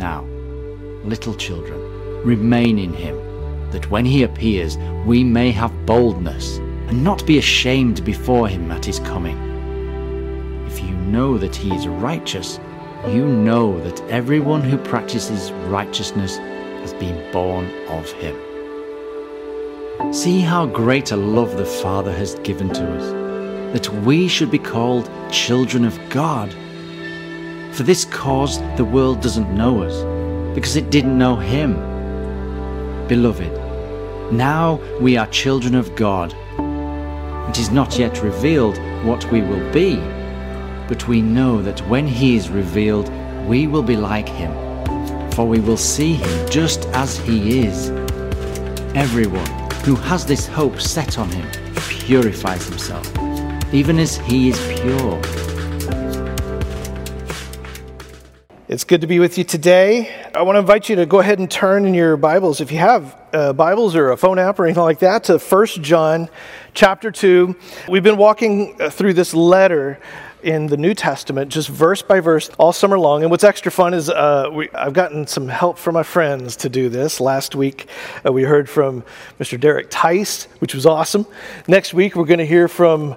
Now, little children, remain in him, that when he appears we may have boldness and not be ashamed before him at his coming. If you know that he is righteous, you know that everyone who practices righteousness has been born of him. See how great a love the Father has given to us, that we should be called children of God. For this cause the world doesn't know us, because it didn't know Him. Beloved, now we are children of God. It is not yet revealed what we will be, but we know that when He is revealed, we will be like Him, for we will see Him just as He is. Everyone who has this hope set on him purifies himself, even as he is pure. It's good to be with you today. I want to invite you to go ahead and turn in your Bibles, if you have uh, Bibles or a phone app or anything like that, to 1 John chapter 2. We've been walking uh, through this letter in the New Testament, just verse by verse, all summer long. And what's extra fun is uh, we, I've gotten some help from my friends to do this. Last week, uh, we heard from Mr. Derek Tice, which was awesome. Next week, we're going to hear from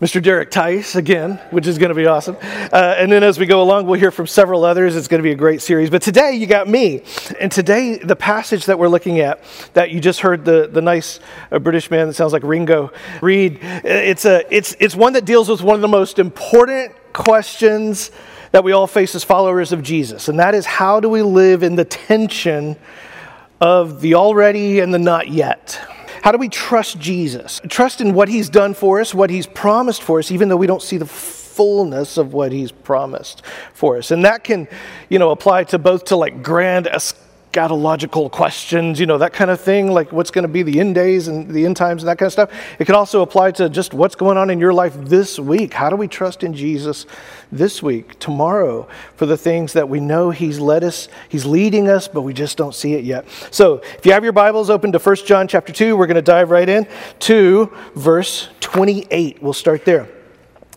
Mr. Derek Tice again, which is going to be awesome. Uh, and then as we go along, we'll hear from several others. It's going to be a great series. But today, you got me. And today, the passage that we're looking at, that you just heard the, the nice uh, British man that sounds like Ringo read, it's, a, it's, it's one that deals with one of the most important questions that we all face as followers of Jesus. And that is how do we live in the tension of the already and the not yet? How do we trust Jesus? Trust in what he's done for us, what he's promised for us, even though we don't see the fullness of what he's promised for us. And that can, you know, apply to both to like grand eschatological questions, you know, that kind of thing, like what's going to be the end days and the end times and that kind of stuff. It can also apply to just what's going on in your life this week. How do we trust in Jesus this week, tomorrow, for the things that we know He's led us, He's leading us, but we just don't see it yet. So if you have your Bibles open to 1 John chapter 2, we're going to dive right in to verse 28. We'll start there.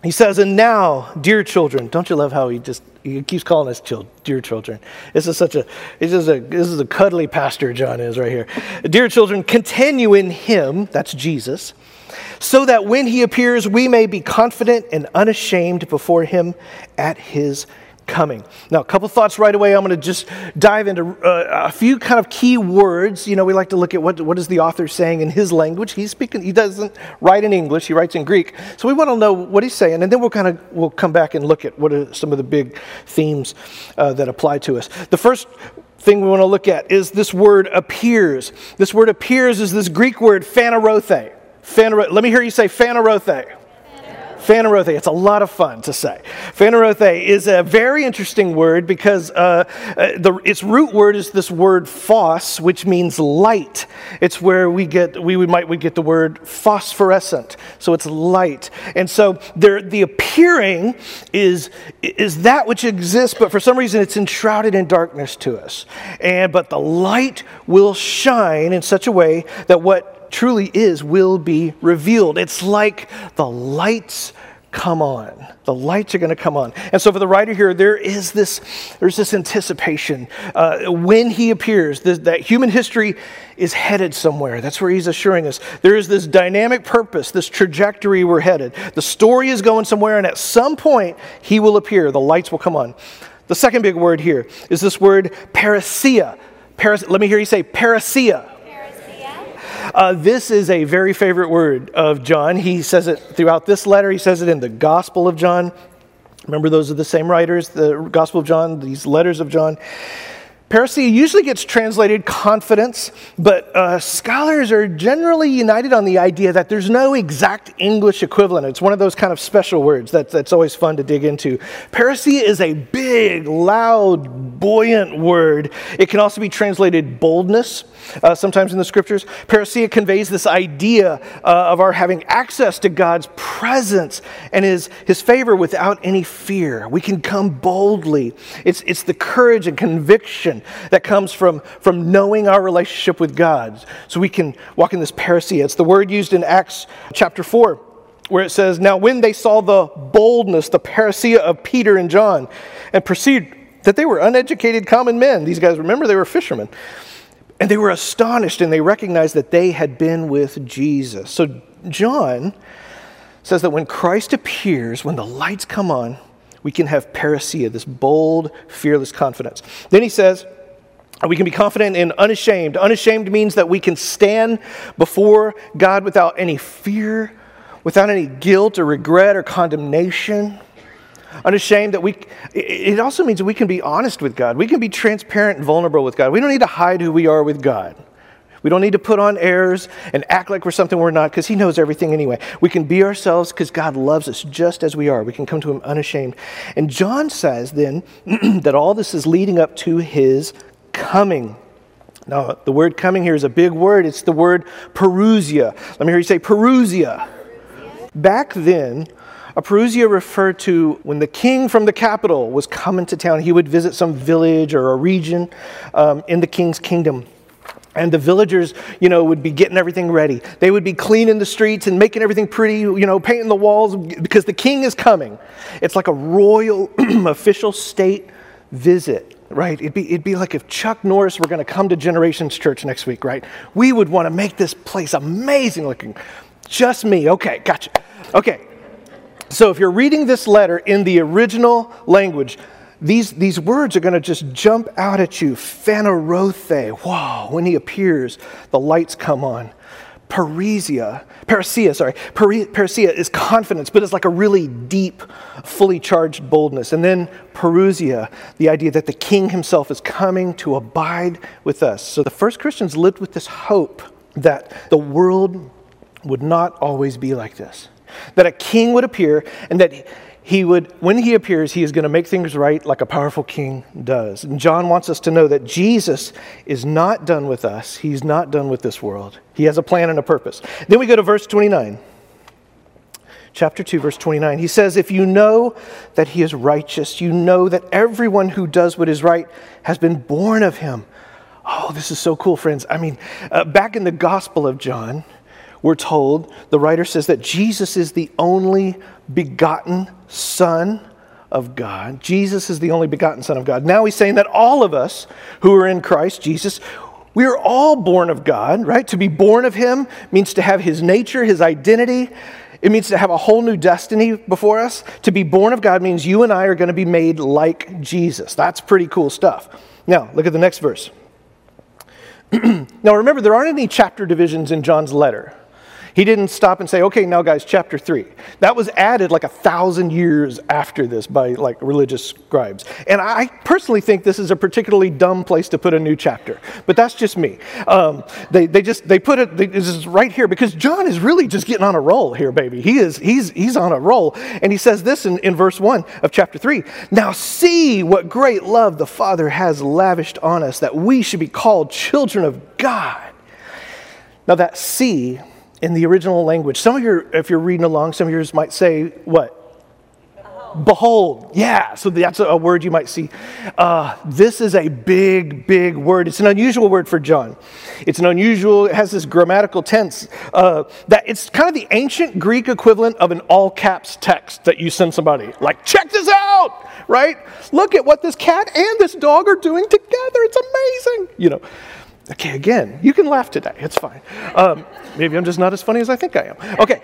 He says, And now, dear children, don't you love how he just he keeps calling us dear children. This is such a this is a this is a cuddly pastor John is right here. Dear children, continue in him, that's Jesus, so that when he appears we may be confident and unashamed before him at his coming. Now, a couple thoughts right away. I'm going to just dive into uh, a few kind of key words. You know, we like to look at what, what is the author saying in his language. He's speaking, he doesn't write in English, he writes in Greek. So we want to know what he's saying, and then we'll kind of, we'll come back and look at what are some of the big themes uh, that apply to us. The first thing we want to look at is this word appears. This word appears is this Greek word phanerothe. Phanerothe. Let me hear you say phanerothe. Phanerothe. It's a lot of fun to say. Phanerothe is a very interesting word because uh, uh, the, its root word is this word phos, which means light. It's where we get we, might we get the word phosphorescent. So it's light, and so there, the appearing is is that which exists, but for some reason it's enshrouded in darkness to us. And but the light will shine in such a way that what truly is will be revealed. It's like the lights come on. The lights are going to come on. And so for the writer here, there is this, there's this anticipation. Uh, when he appears, this, that human history is headed somewhere. That's where he's assuring us. There is this dynamic purpose, this trajectory we're headed. The story is going somewhere, and at some point, he will appear. The lights will come on. The second big word here is this word parrhesia. Paras- let me hear you say parrhesia. Uh, this is a very favorite word of John. He says it throughout this letter, he says it in the Gospel of John. Remember, those are the same writers, the Gospel of John, these letters of John. Parrhesia usually gets translated confidence, but uh, scholars are generally united on the idea that there's no exact English equivalent. It's one of those kind of special words that, that's always fun to dig into. Parrhesia is a big, loud, buoyant word. It can also be translated boldness, uh, sometimes in the scriptures. Parrhesia conveys this idea uh, of our having access to God's presence and his, his favor without any fear. We can come boldly. It's, it's the courage and conviction that comes from, from knowing our relationship with God. So we can walk in this parrhesia. It's the word used in Acts chapter 4, where it says, Now when they saw the boldness, the parrhesia of Peter and John, and perceived that they were uneducated common men. These guys, remember, they were fishermen. And they were astonished and they recognized that they had been with Jesus. So John says that when Christ appears, when the lights come on, we can have parrhesia, this bold, fearless confidence. Then he says, we can be confident and unashamed. Unashamed means that we can stand before God without any fear, without any guilt or regret or condemnation. Unashamed that we, it also means we can be honest with God. We can be transparent and vulnerable with God. We don't need to hide who we are with God. We don't need to put on airs and act like we're something we're not because He knows everything anyway. We can be ourselves because God loves us just as we are. We can come to Him unashamed. And John says then that all this is leading up to His coming. Now, the word coming here is a big word. It's the word parousia. Let me hear you say parousia. Back then, a parousia referred to when the king from the capital was coming to town. He would visit some village or a region um, in the king's kingdom. And the villagers, you know, would be getting everything ready. They would be cleaning the streets and making everything pretty, you know, painting the walls because the king is coming. It's like a royal official state visit, right? It'd be, it'd be like if Chuck Norris were going to come to Generations Church next week, right? We would want to make this place amazing looking. Just me. Okay, gotcha. Okay. So if you're reading this letter in the original language, these, these words are going to just jump out at you. Phanerothe. Wow, when he appears, the lights come on. Parisia, parousia, sorry, parousia is confidence, but it's like a really deep, fully charged boldness. And then parousia, the idea that the king himself is coming to abide with us. So the first Christians lived with this hope that the world would not always be like this, that a king would appear and that he would, when he appears, he is going to make things right like a powerful king does. And John wants us to know that Jesus is not done with us, he's not done with this world. He has a plan and a purpose. Then we go to verse 29. Chapter 2, verse 29. He says, If you know that he is righteous, you know that everyone who does what is right has been born of him. Oh, this is so cool, friends. I mean, uh, back in the Gospel of John, we're told, the writer says that Jesus is the only begotten Son of God. Jesus is the only begotten Son of God. Now he's saying that all of us who are in Christ Jesus, we are all born of God, right? To be born of Him means to have His nature, His identity. It means to have a whole new destiny before us. To be born of God means you and I are going to be made like Jesus. That's pretty cool stuff. Now, look at the next verse. now, remember, there aren't any chapter divisions in John's letter. He didn't stop and say, okay, now guys, chapter three. That was added like a thousand years after this by like religious scribes. And I personally think this is a particularly dumb place to put a new chapter, but that's just me. Um, they, they just, they put it, this is right here because John is really just getting on a roll here, baby. He is, he's, he's on a roll. And he says this in, in verse one of chapter three. Now see what great love the Father has lavished on us that we should be called children of God. Now that see in the original language. Some of your, if you're reading along, some of yours might say, what? Behold. Behold. Yeah, so that's a word you might see. Uh, this is a big, big word. It's an unusual word for John. It's an unusual, it has this grammatical tense uh, that it's kind of the ancient Greek equivalent of an all caps text that you send somebody. Like, check this out, right? Look at what this cat and this dog are doing together. It's amazing. You know, Okay, again, you can laugh today. It's fine. Um, maybe I'm just not as funny as I think I am. Okay.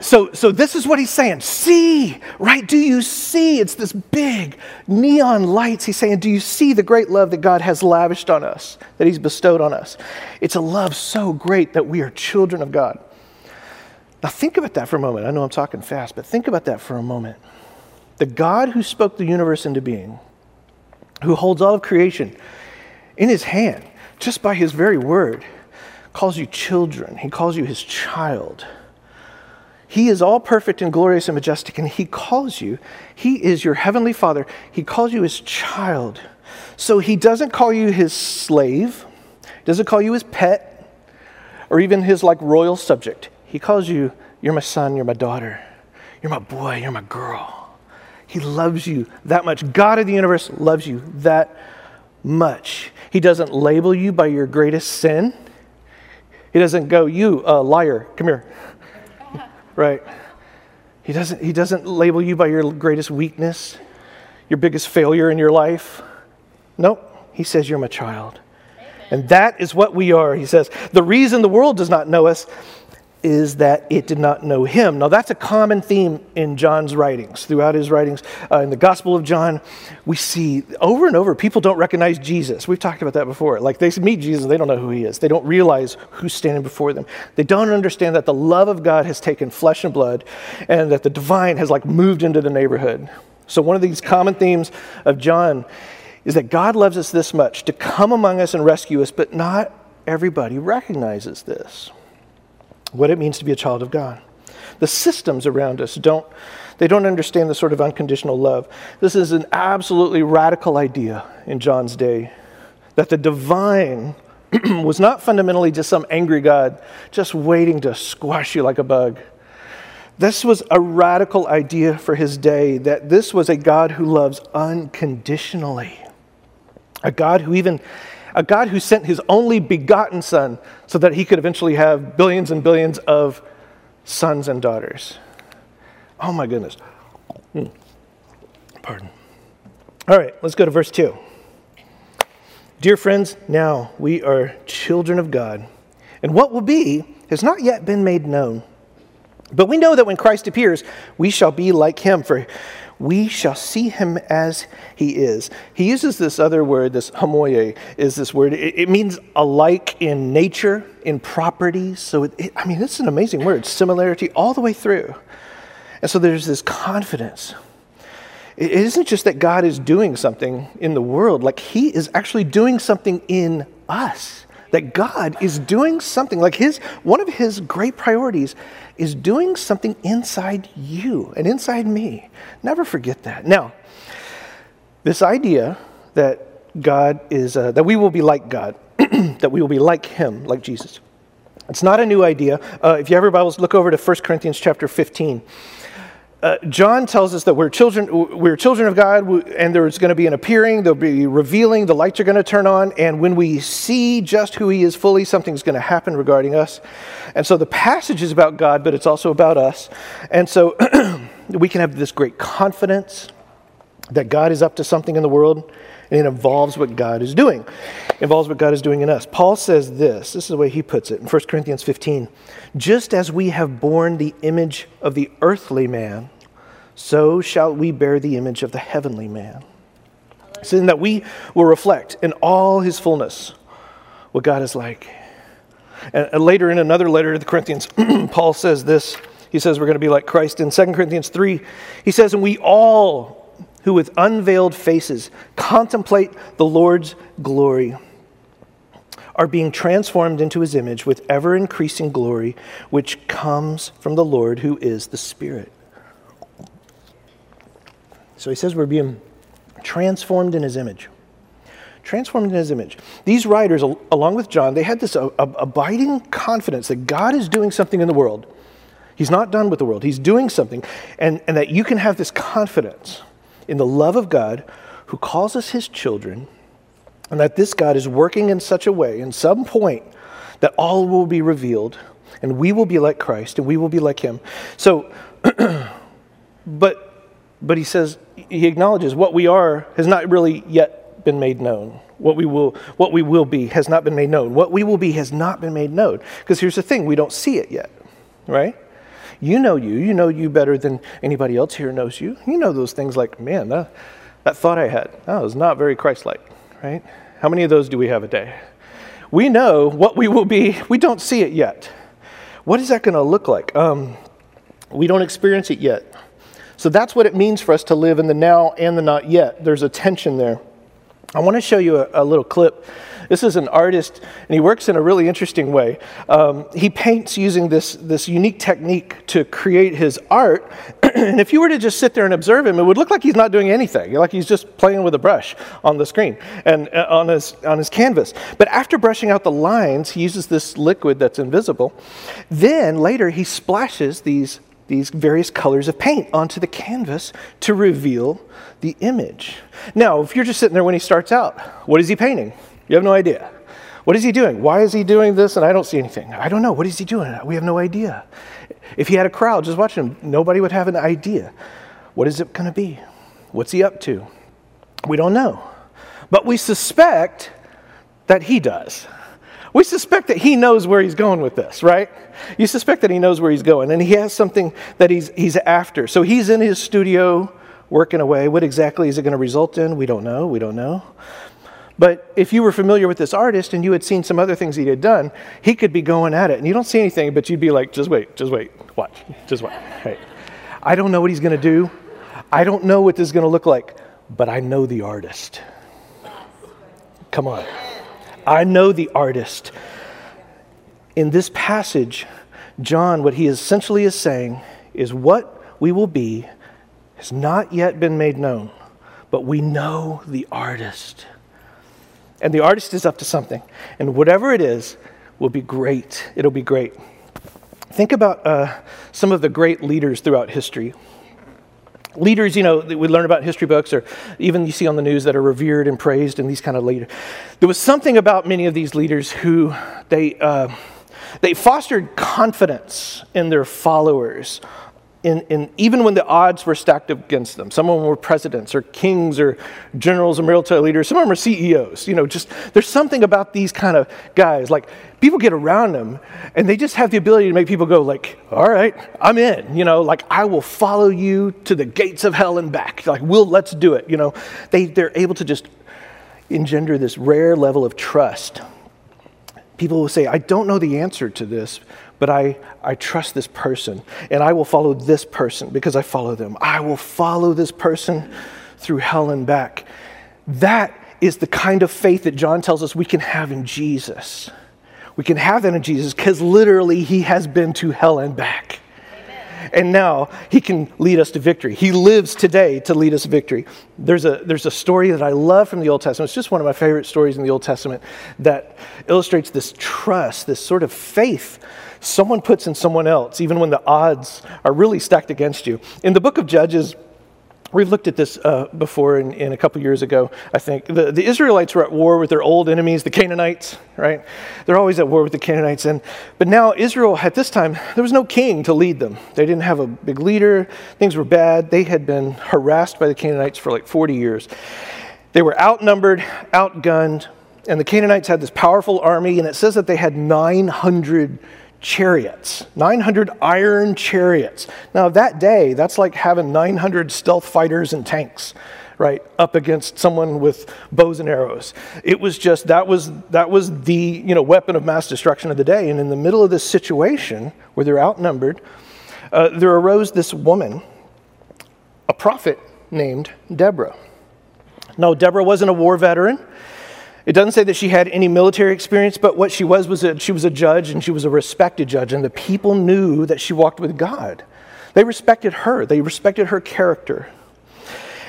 So, so this is what he's saying. See, right? Do you see? It's this big neon lights. He's saying, Do you see the great love that God has lavished on us, that he's bestowed on us? It's a love so great that we are children of God. Now, think about that for a moment. I know I'm talking fast, but think about that for a moment. The God who spoke the universe into being, who holds all of creation in his hand, just by his very word, calls you children. He calls you his child. He is all perfect and glorious and majestic, and he calls you, he is your heavenly father. He calls you his child. So he doesn't call you his slave, doesn't call you his pet, or even his like royal subject. He calls you, you're my son, you're my daughter, you're my boy, you're my girl. He loves you that much. God of the universe loves you that much. He doesn't label you by your greatest sin. He doesn't go, you, uh, liar, come here. right? He doesn't, he doesn't label you by your greatest weakness. your biggest failure in your life? Nope. He says, You're my child. And that is what we are, he says. The reason the world does not know us is that it did not know him. Now, that's a common theme in John's writings. Throughout his writings, uh, in the Gospel of John, we see over and over people don't recognize Jesus. We've talked about that before. Like they meet Jesus, they don't know who he is. They don't realize who's standing before them. They don't understand that the love of God has taken flesh and blood and that the divine has like moved into the neighborhood. So, one of these common themes of John is that God loves us this much to come among us and rescue us, but not everybody recognizes this what it means to be a child of God. The systems around us don't they don't understand the sort of unconditional love. This is an absolutely radical idea in John's day that the divine was not fundamentally just some angry God just waiting to squash you like a bug. This was a radical idea for his day that this was a God who loves unconditionally. A God who even a God who sent his only begotten Son so that he could eventually have billions and billions of sons and daughters. Oh my goodness. Hmm. Pardon. All right, let's go to verse 2. Dear friends, now we are children of God, and what will be has not yet been made known. But we know that when Christ appears, we shall be like him, for we shall see him as he is. He uses this other word, this homoie is this word. It, it means alike in nature, in properties. So, it, it, I mean, it's an amazing word, similarity all the way through. And so there's this confidence. It isn't just that God is doing something in the world, like he is actually doing something in us that God is doing something like his one of his great priorities is doing something inside you and inside me. Never forget that. Now, this idea that God is uh, that we will be like God, that we will be like him, like Jesus. It's not a new idea. Uh, if you have your Bibles, look over to 1 Corinthians chapter 15 uh, John tells us that we're children, we're children of God, and there's going to be an appearing, there'll be revealing, the lights are going to turn on, and when we see just who He is fully, something's going to happen regarding us. And so the passage is about God, but it's also about us. And so we can have this great confidence that God is up to something in the world, and it involves what God is doing. It involves what God is doing in us. Paul says this this is the way he puts it in 1 Corinthians 15 just as we have borne the image of the earthly man, so shall we bear the image of the heavenly man. So that we will reflect in all his fullness what God is like. And later in another letter to the Corinthians, Paul says this. He says we're going to be like Christ. In 2 Corinthians 3, he says, And we all who with unveiled faces contemplate the Lord's glory are being transformed into his image with ever increasing glory, which comes from the Lord who is the Spirit. So he says we're being transformed in his image. Transformed in his image. These writers, along with John, they had this uh, abiding confidence that God is doing something in the world. He's not done with the world, He's doing something. And, and that you can have this confidence in the love of God who calls us His children and that this God is working in such a way, in some point, that all will be revealed, and we will be like Christ, and we will be like Him. So, but, but he says, he acknowledges what we are has not really yet been made known. What we will, what we will be has not been made known. What we will be has not been made known. Because here's the thing we don't see it yet, right? You know you. You know you better than anybody else here knows you. You know those things like, man, that, that thought I had, that was not very Christ like right? How many of those do we have a day? We know what we will be, we don't see it yet. What is that going to look like? Um, we don't experience it yet. So that's what it means for us to live in the now and the not yet. There's a tension there. I want to show you a, a little clip this is an artist, and he works in a really interesting way. Um, he paints using this, this unique technique to create his art. and if you were to just sit there and observe him, it would look like he's not doing anything, like he's just playing with a brush on the screen and uh, on, his, on his canvas. But after brushing out the lines, he uses this liquid that's invisible. Then later, he splashes these these various colors of paint onto the canvas to reveal the image. Now, if you're just sitting there when he starts out, what is he painting? You have no idea. What is he doing? Why is he doing this? And I don't see anything. I don't know. What is he doing? We have no idea. If he had a crowd just watching him, nobody would have an idea. What is it going to be? What's he up to? We don't know. But we suspect that he does. We suspect that he knows where he's going with this, right? You suspect that he knows where he's going and he has something that he's, he's after. So he's in his studio working away. What exactly is it going to result in? We don't know. We don't know. But if you were familiar with this artist and you had seen some other things he had done, he could be going at it. And you don't see anything, but you'd be like, just wait, just wait, watch, just wait. Hey, I don't know what he's going to do. I don't know what this is going to look like, but I know the artist. Come on. I know the artist. In this passage, John, what he essentially is saying is what we will be has not yet been made known, but we know the artist. And the artist is up to something. And whatever it is will be great. It'll be great. Think about uh, some of the great leaders throughout history leaders, you know, that we learn about in history books or even you see on the news that are revered and praised and these kind of leaders. There was something about many of these leaders who they, uh, they fostered confidence in their followers in, in, even when the odds were stacked against them. Some of them were presidents or kings or generals or military leaders. Some of them are CEOs. You know, just there's something about these kind of guys. Like people get around them and they just have the ability to make people go like, all right, I'm in. You know, like I will follow you to the gates of hell and back. Like we'll let's do it. You know, they, they're able to just engender this rare level of trust. People will say, I don't know the answer to this, but I, I trust this person and I will follow this person because I follow them. I will follow this person through hell and back. That is the kind of faith that John tells us we can have in Jesus. We can have that in Jesus because literally he has been to hell and back. And now he can lead us to victory. He lives today to lead us to victory. There's a, there's a story that I love from the Old Testament. It's just one of my favorite stories in the Old Testament that illustrates this trust, this sort of faith someone puts in someone else, even when the odds are really stacked against you. In the book of Judges, We've looked at this uh, before in, in, a couple years ago, I think. The, the Israelites were at war with their old enemies, the Canaanites, right? They're always at war with the Canaanites. And, but now, Israel, at this time, there was no king to lead them. They didn't have a big leader. Things were bad. They had been harassed by the Canaanites for like 40 years. They were outnumbered, outgunned, and the Canaanites had this powerful army, and it says that they had 900 chariots, 900 iron chariots. Now, that day, that's like having 900 stealth fighters and tanks, right, up against someone with bows and arrows. It was just, that was, that was the, you know, weapon of mass destruction of the day. And in the middle of this situation where they're outnumbered, uh, there arose this woman, a prophet named Deborah. Now, Deborah wasn't a war veteran. It doesn't say that she had any military experience, but what she was was that she was a judge and she was a respected judge, and the people knew that she walked with God. They respected her, they respected her character.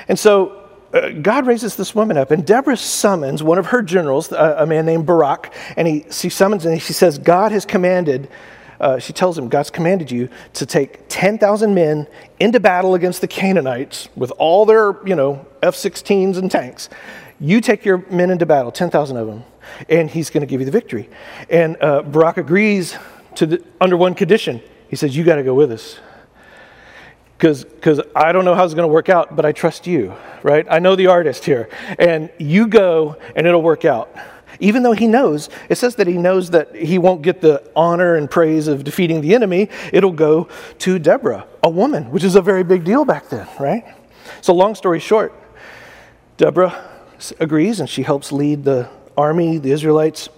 And so uh, God raises this woman up, and Deborah summons one of her generals, uh, a man named Barak, and he, she summons and she says, God has commanded, uh, she tells him, God's commanded you to take 10,000 men into battle against the Canaanites with all their, you know, F 16s and tanks. You take your men into battle, 10,000 of them, and he's going to give you the victory. And uh, Barak agrees to the, under one condition. He says, You got to go with us. Because I don't know how it's going to work out, but I trust you, right? I know the artist here. And you go, and it'll work out. Even though he knows, it says that he knows that he won't get the honor and praise of defeating the enemy, it'll go to Deborah, a woman, which is a very big deal back then, right? So, long story short, Deborah agrees and she helps lead the army, the Israelites,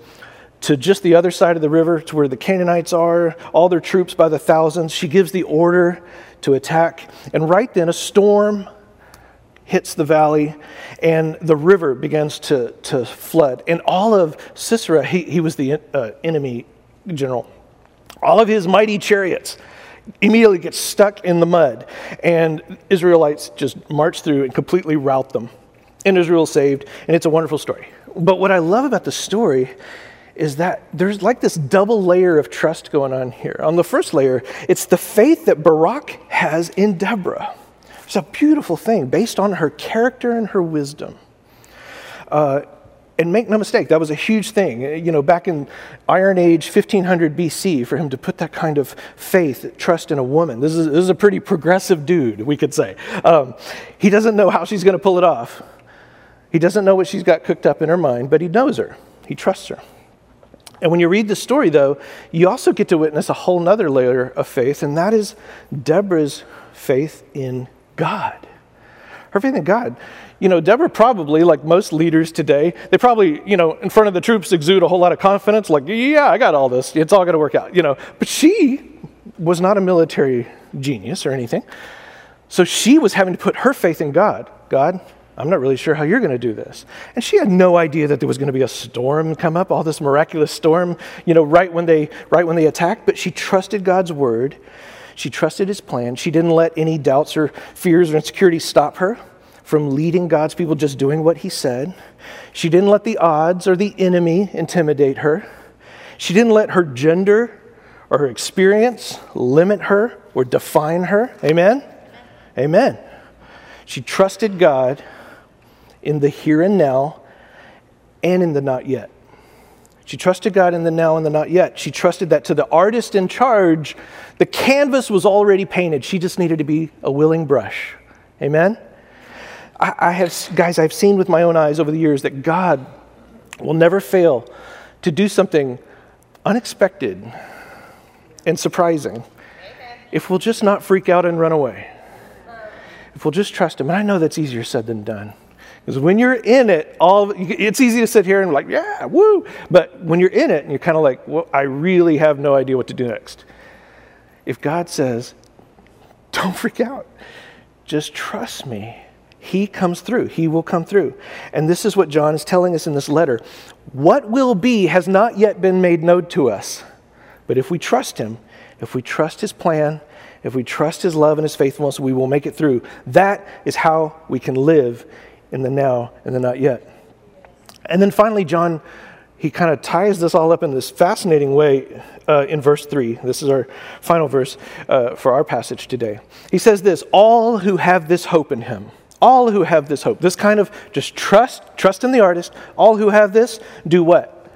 to just the other side of the river to where the Canaanites are, all their troops by the thousands. She gives the order to attack. And right then, a storm hits the valley and the river begins to, to flood. And all of Sisera, he, he was the uh, enemy general, all of his mighty chariots immediately get stuck in the mud. And Israelites just march through and completely rout them and Israel saved, and it's a wonderful story. But what I love about the story is that there's like this double layer of trust going on here. On the first layer, it's the faith that Barak has in Deborah. It's a beautiful thing based on her character and her wisdom. Uh, and make no mistake, that was a huge thing. You know, back in Iron Age, 1500 BC, for him to put that kind of faith, trust in a woman. This is, this is a pretty progressive dude, we could say. Um, he doesn't know how she's going to pull it off. He doesn't know what she's got cooked up in her mind, but he knows her. He trusts her. And when you read the story, though, you also get to witness a whole nother layer of faith, and that is Deborah's faith in God. Her faith in God. You know, Deborah probably, like most leaders today, they probably, you know, in front of the troops exude a whole lot of confidence, like, yeah, I got all this. It's all going to work out, you know. But she was not a military genius or anything. So she was having to put her faith in God. God, I'm not really sure how you're going to do this. And she had no idea that there was going to be a storm come up, all this miraculous storm, you know, right when they right when they attacked, but she trusted God's word. She trusted his plan. She didn't let any doubts or fears or insecurities stop her from leading God's people just doing what he said. She didn't let the odds or the enemy intimidate her. She didn't let her gender or her experience limit her or define her. Amen? Amen. She trusted God in the here and now and in the not yet. She trusted God in the now and the not yet. She trusted that to the artist in charge, the canvas was already painted. She just needed to be a willing brush. Amen? I, I have, guys, I've seen with my own eyes over the years that God will never fail to do something unexpected and surprising if we'll just not freak out and run away. If we'll just trust Him. And I know that's easier said than done. Because when you're in it, all it's easy to sit here and like, yeah, woo. But when you're in it and you're kind of like, well, I really have no idea what to do next. If God says, don't freak out, just trust me. He comes through. He will come through. And this is what John is telling us in this letter. What will be has not yet been made known to us. But if we trust him, if we trust his plan, if we trust his love and his faithfulness, we will make it through. That is how we can live in the now and the not yet. And then finally, John, he kind of ties this all up in this fascinating way uh, in verse 3. This is our final verse uh, for our passage today. He says this All who have this hope in him, all who have this hope, this kind of just trust, trust in the artist, all who have this do what?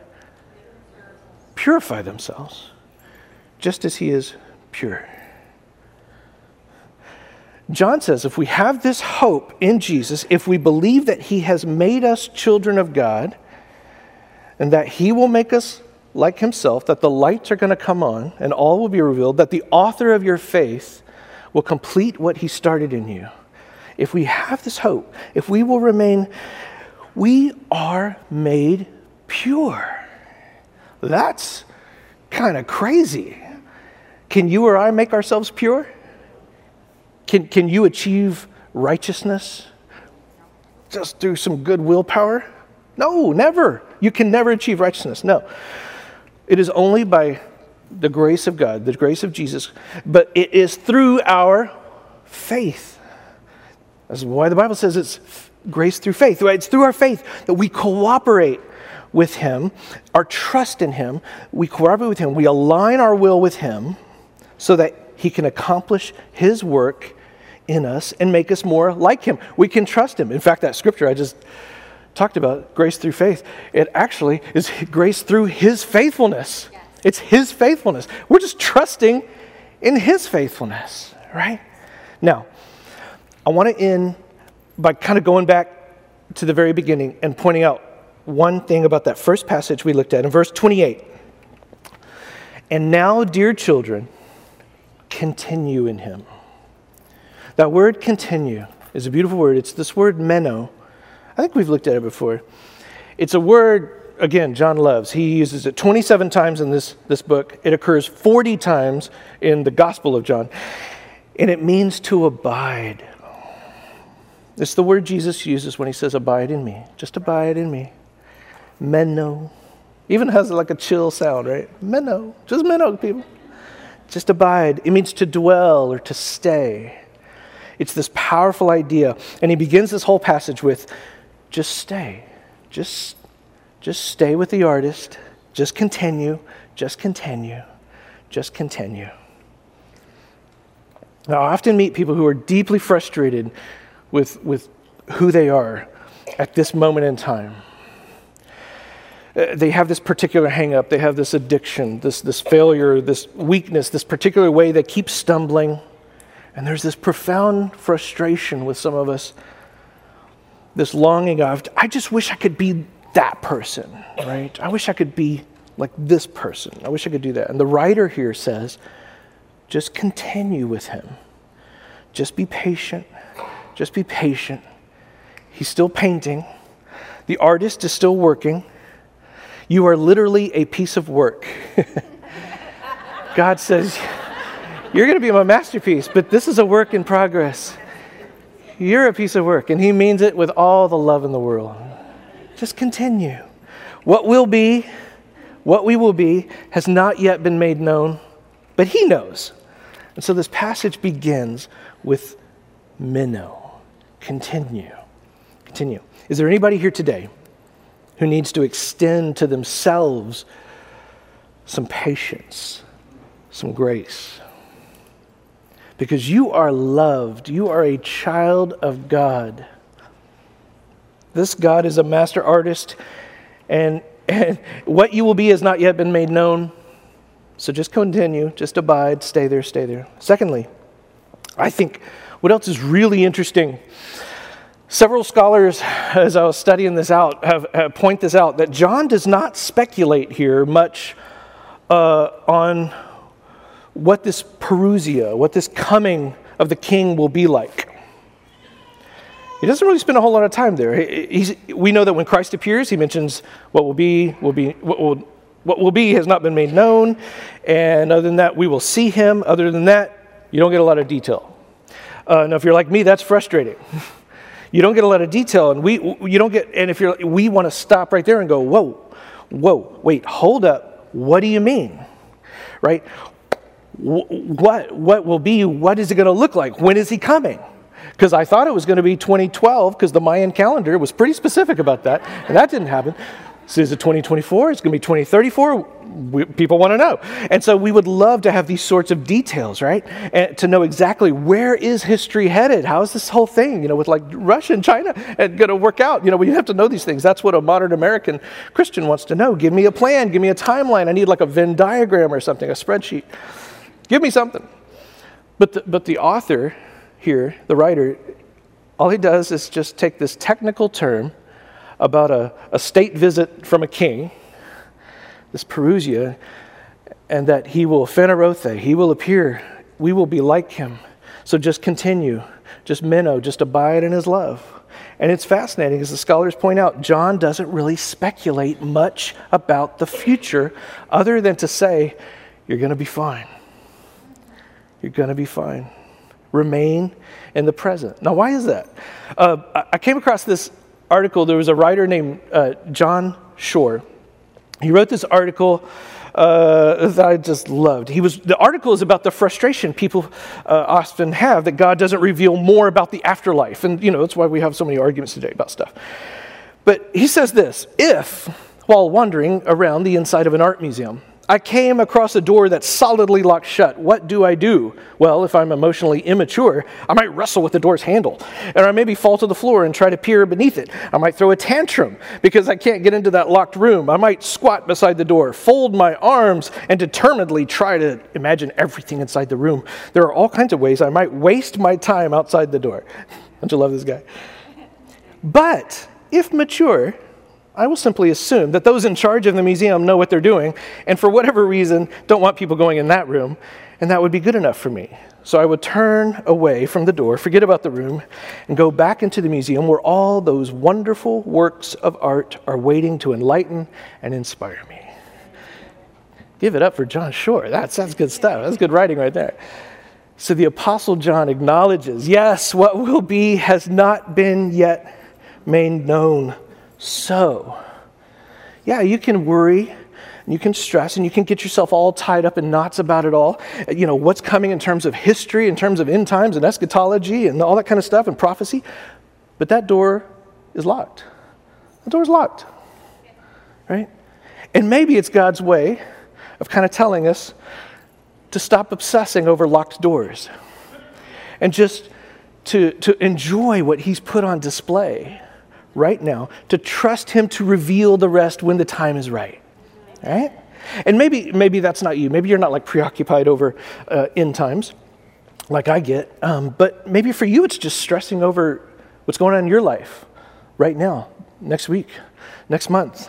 Purify themselves just as he is pure. John says if we have this hope in Jesus, if we believe that he has made us children of God, and that he will make us like himself, that the lights are going to come on and all will be revealed, that the author of your faith will complete what he started in you. If we have this hope, if we will remain, we are made pure. That's kind of crazy. Can you or I make ourselves pure? Can, can you achieve righteousness just through some good willpower? No, never. You can never achieve righteousness. No. It is only by the grace of God, the grace of Jesus, but it is through our faith. That's why the Bible says it's grace through faith. It's through our faith that we cooperate with Him, our trust in Him, we cooperate with Him, we align our will with Him so that He can accomplish His work in us and make us more like Him. We can trust Him. In fact, that scripture I just talked about, grace through faith, it actually is grace through His faithfulness. Yes. It's His faithfulness. We're just trusting in His faithfulness, right? Now, I want to end by kind of going back to the very beginning and pointing out one thing about that first passage we looked at in verse 28. And now, dear children, continue in him. That word continue is a beautiful word. It's this word meno. I think we've looked at it before. It's a word, again, John loves. He uses it 27 times in this, this book. It occurs 40 times in the Gospel of John. And it means to abide. It's the word Jesus uses when he says, Abide in me. Just abide in me. Meno. Even has like a chill sound, right? Meno. Just meno, people. Just abide. It means to dwell or to stay. It's this powerful idea. And he begins this whole passage with just stay. Just, just stay with the artist. Just continue. Just continue. Just continue. Now, I often meet people who are deeply frustrated with, with who they are at this moment in time. Uh, they have this particular hangup, they have this addiction, this, this failure, this weakness, this particular way they keep stumbling. And there's this profound frustration with some of us this longing of, I just wish I could be that person, right? I wish I could be like this person. I wish I could do that. And the writer here says, just continue with him. Just be patient. Just be patient. He's still painting. The artist is still working. You are literally a piece of work. God says, You're going to be my masterpiece, but this is a work in progress. You're a piece of work. And He means it with all the love in the world. Just continue. What will be, what we will be, has not yet been made known, but He knows. And so this passage begins with meno. Continue. Continue. Is there anybody here today who needs to extend to themselves some patience, some grace? Because you are loved, you are a child of God. This God is a master artist, and, and what you will be has not yet been made known. So just continue, just abide, stay there, stay there. Secondly, I think what else is really interesting? Several scholars, as I was studying this out, have, have point this out that John does not speculate here much uh, on what this parousia, what this coming of the king will be like. He doesn't really spend a whole lot of time there. He's, we know that when Christ appears, he mentions what will be, will be, what will, what will be has not been made known. And other than that, we will see him. Other than that, you don't get a lot of detail. Uh, now, if you're like me, that's frustrating. you don't get a lot of detail, and we, you don't get, and if you're, we want to stop right there and go, whoa, whoa, wait, hold up. What do you mean? Right? What, what will be, what is it going to look like? When is he coming? Because I thought it was going to be 2012 because the Mayan calendar was pretty specific about that, and that didn't happen. So is it 2024? It's going to be 2034? We, people want to know. And so we would love to have these sorts of details, right? And to know exactly where is history headed? How is this whole thing, you know, with like Russia and China going to work out? You know, we have to know these things. That's what a modern American Christian wants to know. Give me a plan. Give me a timeline. I need like a Venn diagram or something, a spreadsheet. Give me something. But the, but the author here, the writer, all he does is just take this technical term about a, a state visit from a king, this parousia, and that he will phanerothe, he will appear, we will be like him. So just continue, just meno, just abide in his love. And it's fascinating, as the scholars point out, John doesn't really speculate much about the future other than to say, You're going to be fine. You're going to be fine. Remain in the present. Now, why is that? Uh, I came across this article, there was a writer named uh, John Shore. He wrote this article uh, that I just loved. He was, the article is about the frustration people uh, often have that God doesn't reveal more about the afterlife. And, you know, that's why we have so many arguments today about stuff. But he says this if, while wandering around the inside of an art museum, I came across a door that's solidly locked shut. What do I do? Well, if I'm emotionally immature, I might wrestle with the door's handle, or I maybe fall to the floor and try to peer beneath it. I might throw a tantrum because I can't get into that locked room. I might squat beside the door, fold my arms, and determinedly try to imagine everything inside the room. There are all kinds of ways I might waste my time outside the door. Don't you love this guy? But if mature, I will simply assume that those in charge of the museum know what they're doing, and for whatever reason, don't want people going in that room, and that would be good enough for me. So I would turn away from the door, forget about the room, and go back into the museum where all those wonderful works of art are waiting to enlighten and inspire me. Give it up for John Shore. That's, that's good stuff. That's good writing right there. So the Apostle John acknowledges yes, what will be has not been yet made known so. Yeah, you can worry, and you can stress, and you can get yourself all tied up in knots about it all. You know, what's coming in terms of history, in terms of end times and eschatology and all that kind of stuff and prophecy. But that door is locked. The door's locked. Right? And maybe it's God's way of kind of telling us to stop obsessing over locked doors and just to, to enjoy what He's put on display right now, to trust Him to reveal the rest when the time is right. Right? And maybe, maybe that's not you. Maybe you're not like preoccupied over uh, end times like I get. Um, but maybe for you, it's just stressing over what's going on in your life right now, next week, next month.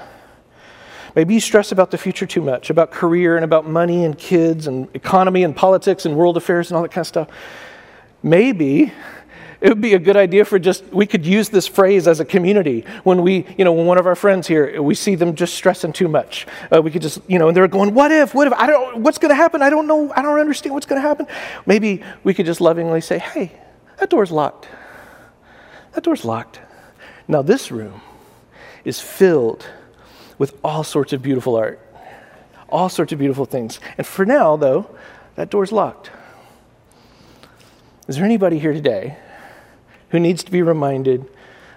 Maybe you stress about the future too much, about career and about money and kids and economy and politics and world affairs and all that kind of stuff. Maybe it would be a good idea for just we could use this phrase as a community. When we you know when one of our friends here we see them just stressing too much. Uh, we could just you know and they're going what if what if i don't what's going to happen? I don't know i don't understand what's going to happen. Maybe we could just lovingly say hey that door's locked. That door's locked. Now this room is filled with all sorts of beautiful art all sorts of beautiful things. And for now though that door's locked. Is there anybody here today who needs to be reminded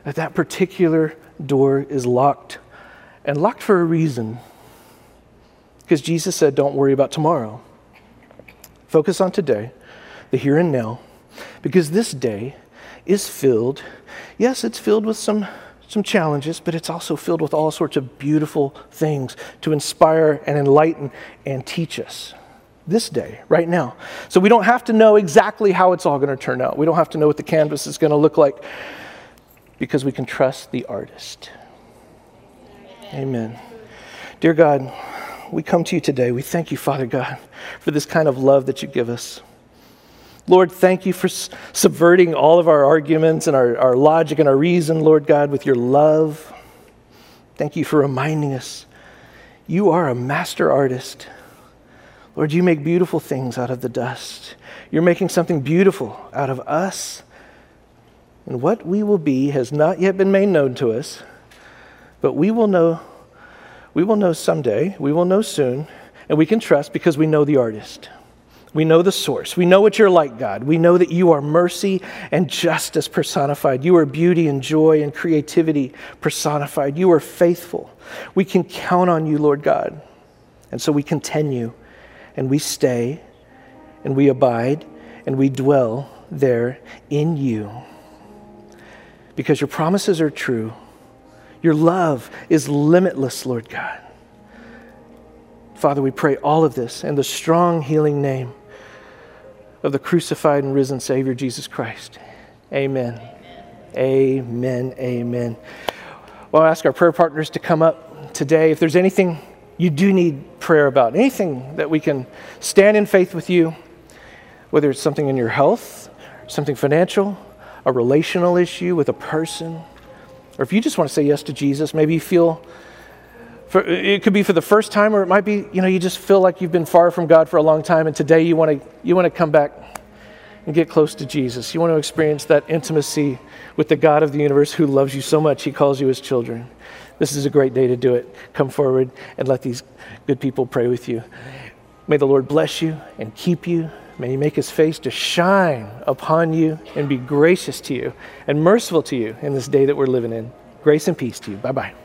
that that particular door is locked and locked for a reason. Because Jesus said, Don't worry about tomorrow. Focus on today, the here and now, because this day is filled, yes, it's filled with some, some challenges, but it's also filled with all sorts of beautiful things to inspire and enlighten and teach us this day, right now. So we don't have to know exactly how it's all going to turn out. We don't have to know what the canvas is going to look like because we can trust the artist. Amen. Dear God, we come to you today. We thank you, Father God, for this kind of love that you give us. Lord, thank you for subverting all of our arguments and our, our logic and our reason, Lord God, with your love. Thank you for reminding us you are a master artist. Lord, you make beautiful things out of the dust. You're making something beautiful out of us. And what we will be has not yet been made known to us, but we will know we will know someday, we will know soon, and we can trust because we know the artist. We know the source. We know what you're like, God. We know that you are mercy and justice personified. You are beauty and joy and creativity personified. You are faithful. We can count on you, Lord God. And so we continue and we stay and we abide and we dwell there in you. Because your promises are true. Your love is limitless, Lord God. Father, we pray all of this in the strong healing name of the crucified and risen Savior, Jesus Christ. Amen. Amen. Amen. Amen. Well, I'll ask our prayer partners to come up today. If there's anything you do need prayer about. Anything that we can stand in faith with you, whether it's something in your health, something financial, a relational issue with a person, or if you just want to say yes to Jesus, maybe you feel for, it could be for the first time, or it might be, you know, you just feel like you've been far from God for a long time, and today you want to you want to come back and get close to Jesus. You want to experience that intimacy with the God of the universe who loves you so much, He calls you His children. This is a great day to do it. Come forward and let these good people pray with you. May the Lord bless you and keep you. May He make His face to shine upon you and be gracious to you and merciful to you in this day that we're living in. Grace and peace to you. Bye bye.